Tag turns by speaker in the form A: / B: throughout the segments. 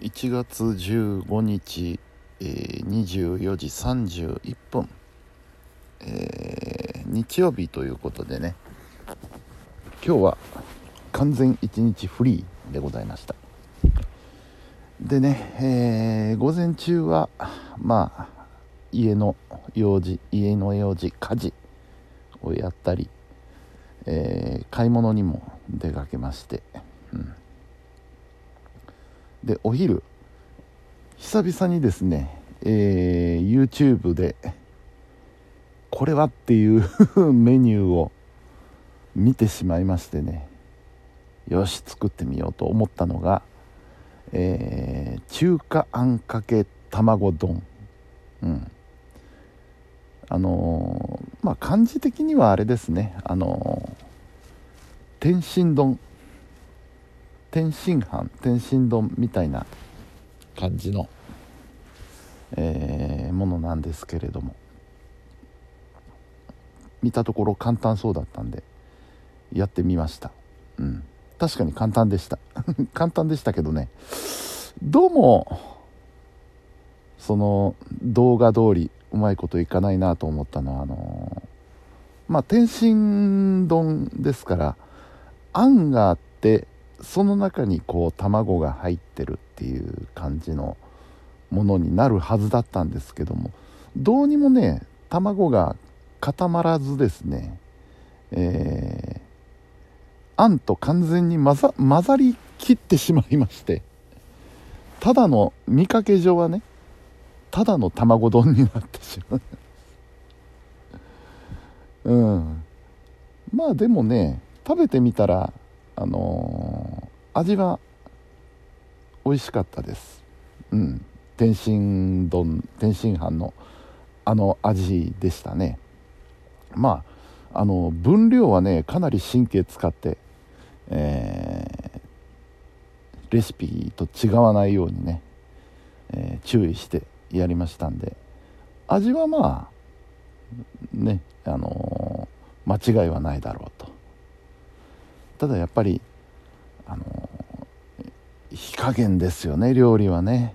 A: 1月15日、えー、24時31分、えー、日曜日ということでね今日は完全1日フリーでございました。でね、えー、午前中はまあ家の用事家の用事家事をやったり、え、買い物にも出かけまして、うん。でお昼久々にですね、えー、YouTube でこれはっていう メニューを見てしまいましてねよし作ってみようと思ったのが、えー、中華あんかけ卵丼。うん。あのー、まあ漢字的にはあれですね。あのー、天津丼。天津飯天津丼みたいな感じの、えー、ものなんですけれども。見たところ簡単そうだったんでやってみました。うん。確かに簡単でした。簡単でしたけどね。どうもその動画通りうまいこといかないなと思ったのはあのー、まあ天津丼ですからあんがあってその中にこう卵が入ってるっていう感じのものになるはずだったんですけどもどうにもね卵が固まらずですねえー、あんと完全に混ざ混ざりきってしまいましてただの見かけ上はねただの卵丼になってしまう。うん。まあでもね食べてみたらあのー、味は美味しかったです。うん。天津丼天津飯のあの味でしたね。まああの分量はねかなり神経使って、えー、レシピと違わないようにね、えー、注意してやりましたんで。味はまあねあのー、間違いはないだろうと。ただやっぱりあの火加減ですよね料理はね。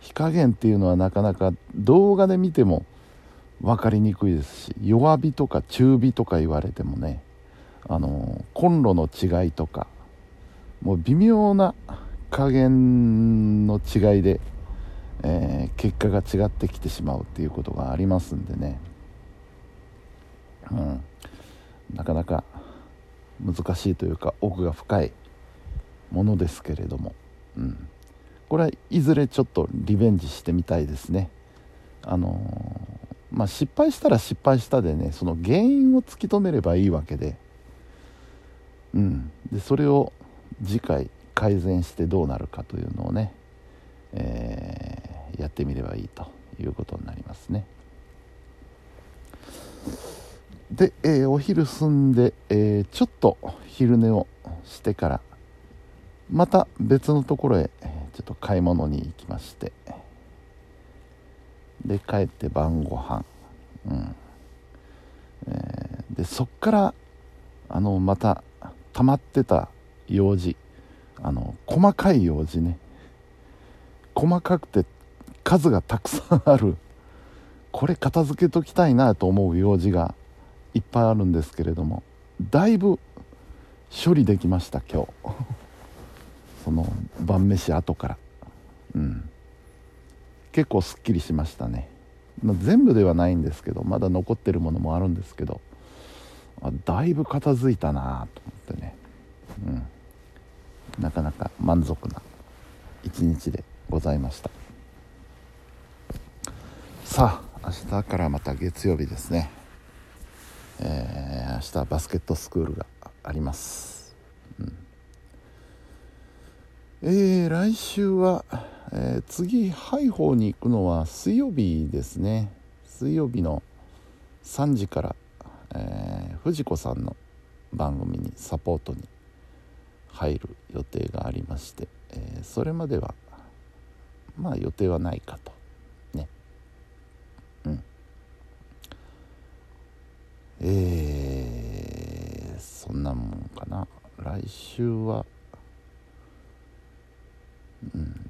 A: 火加減っていうのはなかなか動画で見ても分かりにくいですし弱火とか中火とか言われてもねあのコンロの違いとかもう微妙な加減の違いで、えー、結果が違ってきてしまうっていうことがありますんでね、うん、なかなか難しいというか奥が深いものですけれども、うん、これはいずれちょっとリベンジしてみたいですね。あのー、まあ、失敗したら失敗したでねその原因を突き止めればいいわけで,、うん、でそれを次回改善してどうなるかというのをね、えー、やってみればいいということになりますね。で、えー、お昼済んで、えー、ちょっと昼寝をしてからまた別のところへちょっと買い物に行きまして。で帰って晩ご飯。うん。えー、でそっからあのまた溜まってた用事。あの細かい用事ね。細かくて数がたくさんある。これ片付けときたいなと思う用事がいっぱいあるんですけれどもだいぶ処理できました今日。その晩飯後から。うん。結構すっきりしましたね、まあ、全部ではないんですけどまだ残ってるものもあるんですけどあだいぶ片付いたなと思ってね。うん。なかなか満足な一日でございました。さあ明日からまた月曜日ですね。えー、明日はバスケットスクールがあります、うん、えー、来週は、えー、次ハイホーに行くのは水曜日ですね。水曜日の3時から、えー、藤子さんの番組にサポートに入る予定がありまして、え、それまではまあ予定はないかと。ね。うん。えー、そんなもんかな。来週は、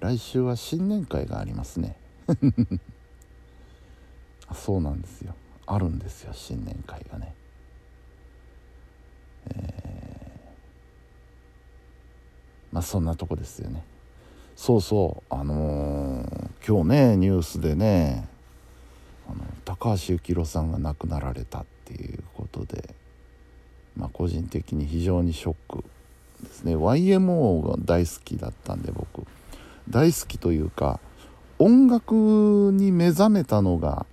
A: 来週は新年会がありますね。そうなんですよ。あるんですよ新年会がね。えー、まあそんなとこですよね。そうそうあのー、今日ねニュースでねあの高橋幸宏さんが亡くなられたっていうことで、まあ、個人的に非常にショックですね。YMO が大好きだったんで僕。大好きというか音楽に目覚めたのが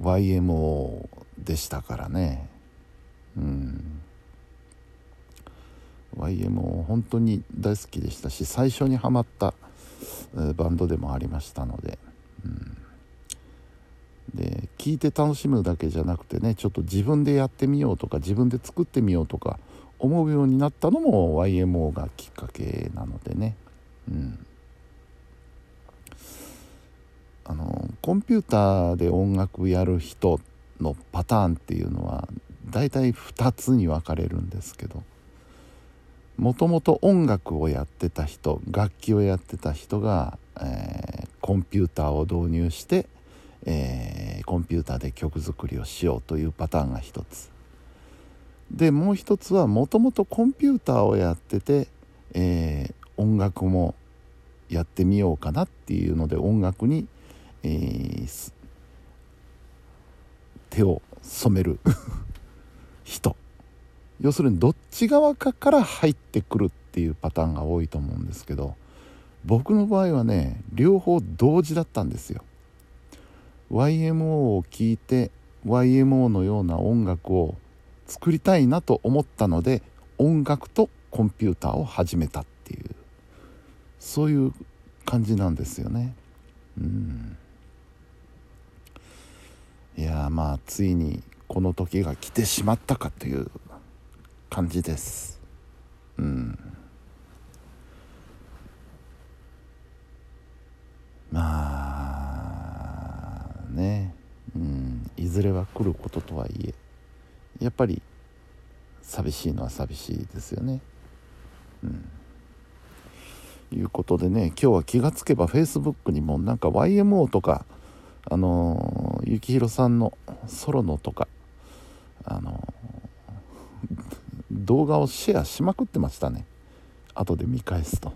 A: YMO でしたからね。うん。YMO 本当に大好きでしたし最初にハマったバンドでもありましたので、うん、で聴いて楽しむだけじゃなくてねちょっと自分でやってみようとか自分で作ってみようとか思うようになったのも YMO がきっかけなのでね、うん、あのコンピューターで音楽やる人のパターンっていうのは大体2つに分かれるんですけどもともと音楽をやってた人楽器をやってた人が、えー、コンピューターを導入して、えー、コンピューターで曲作りをしようというパターンが一つ。でもう一つはもともとコンピューターをやってて、えー、音楽もやってみようかなっていうので音楽に、えー、手を染める。人。要するにどっち側かから入ってくるっていうパターンが多いと思うんですけど僕の場合はね両方同時だったんですよ。YMO を聴いて YMO のような音楽を作りたいなと思ったので音楽とコンピューターを始めたっていうそういう感じなんですよね。うん。いやまあついにこの時が来てしまったかという感じです。うん。まあね。うん。いずれは来ることとはいえやっぱり寂しいのは寂しいですよね。うん。いうことでね今日は気がつけばフェイスブックにもなんか YMO とかあの幸宏さんのソロのとかあの動画をシェアしまくってましたね。後で見返すと、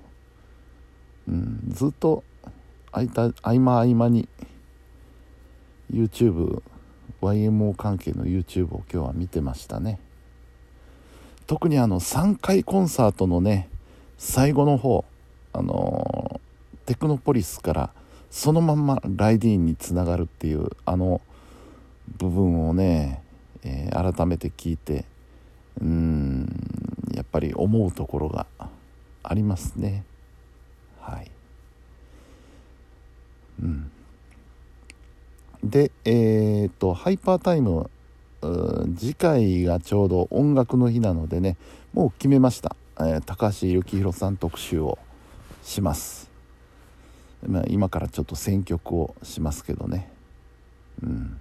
A: うん、ずっと空いた合間合間に YouTubeYMO 関係の YouTube を今日は見てましたね。特にあの3回コンサートのね最後の方あのテクノポリスからそのまんまライディーンにつながるっていうあの部分をね、えー、改めて聞いてうんやっぱり思うところがありますね。はい。うん。でえー、っとハイパータイム次回がちょうど音楽の日なのでねもう決めました、えー、高橋幸宏さん特集をします、まあ、今からちょっと選曲をしますけどね。うん、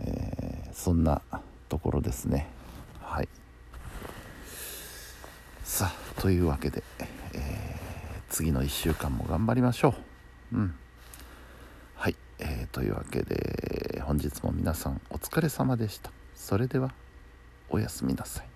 A: えー、そんなところですね。はい。さあというわけで、えー、次の1週間も頑張りましょう。うん。はい、えー、というわけで本日も皆さんお疲れ様でした。それではおやすみなさい。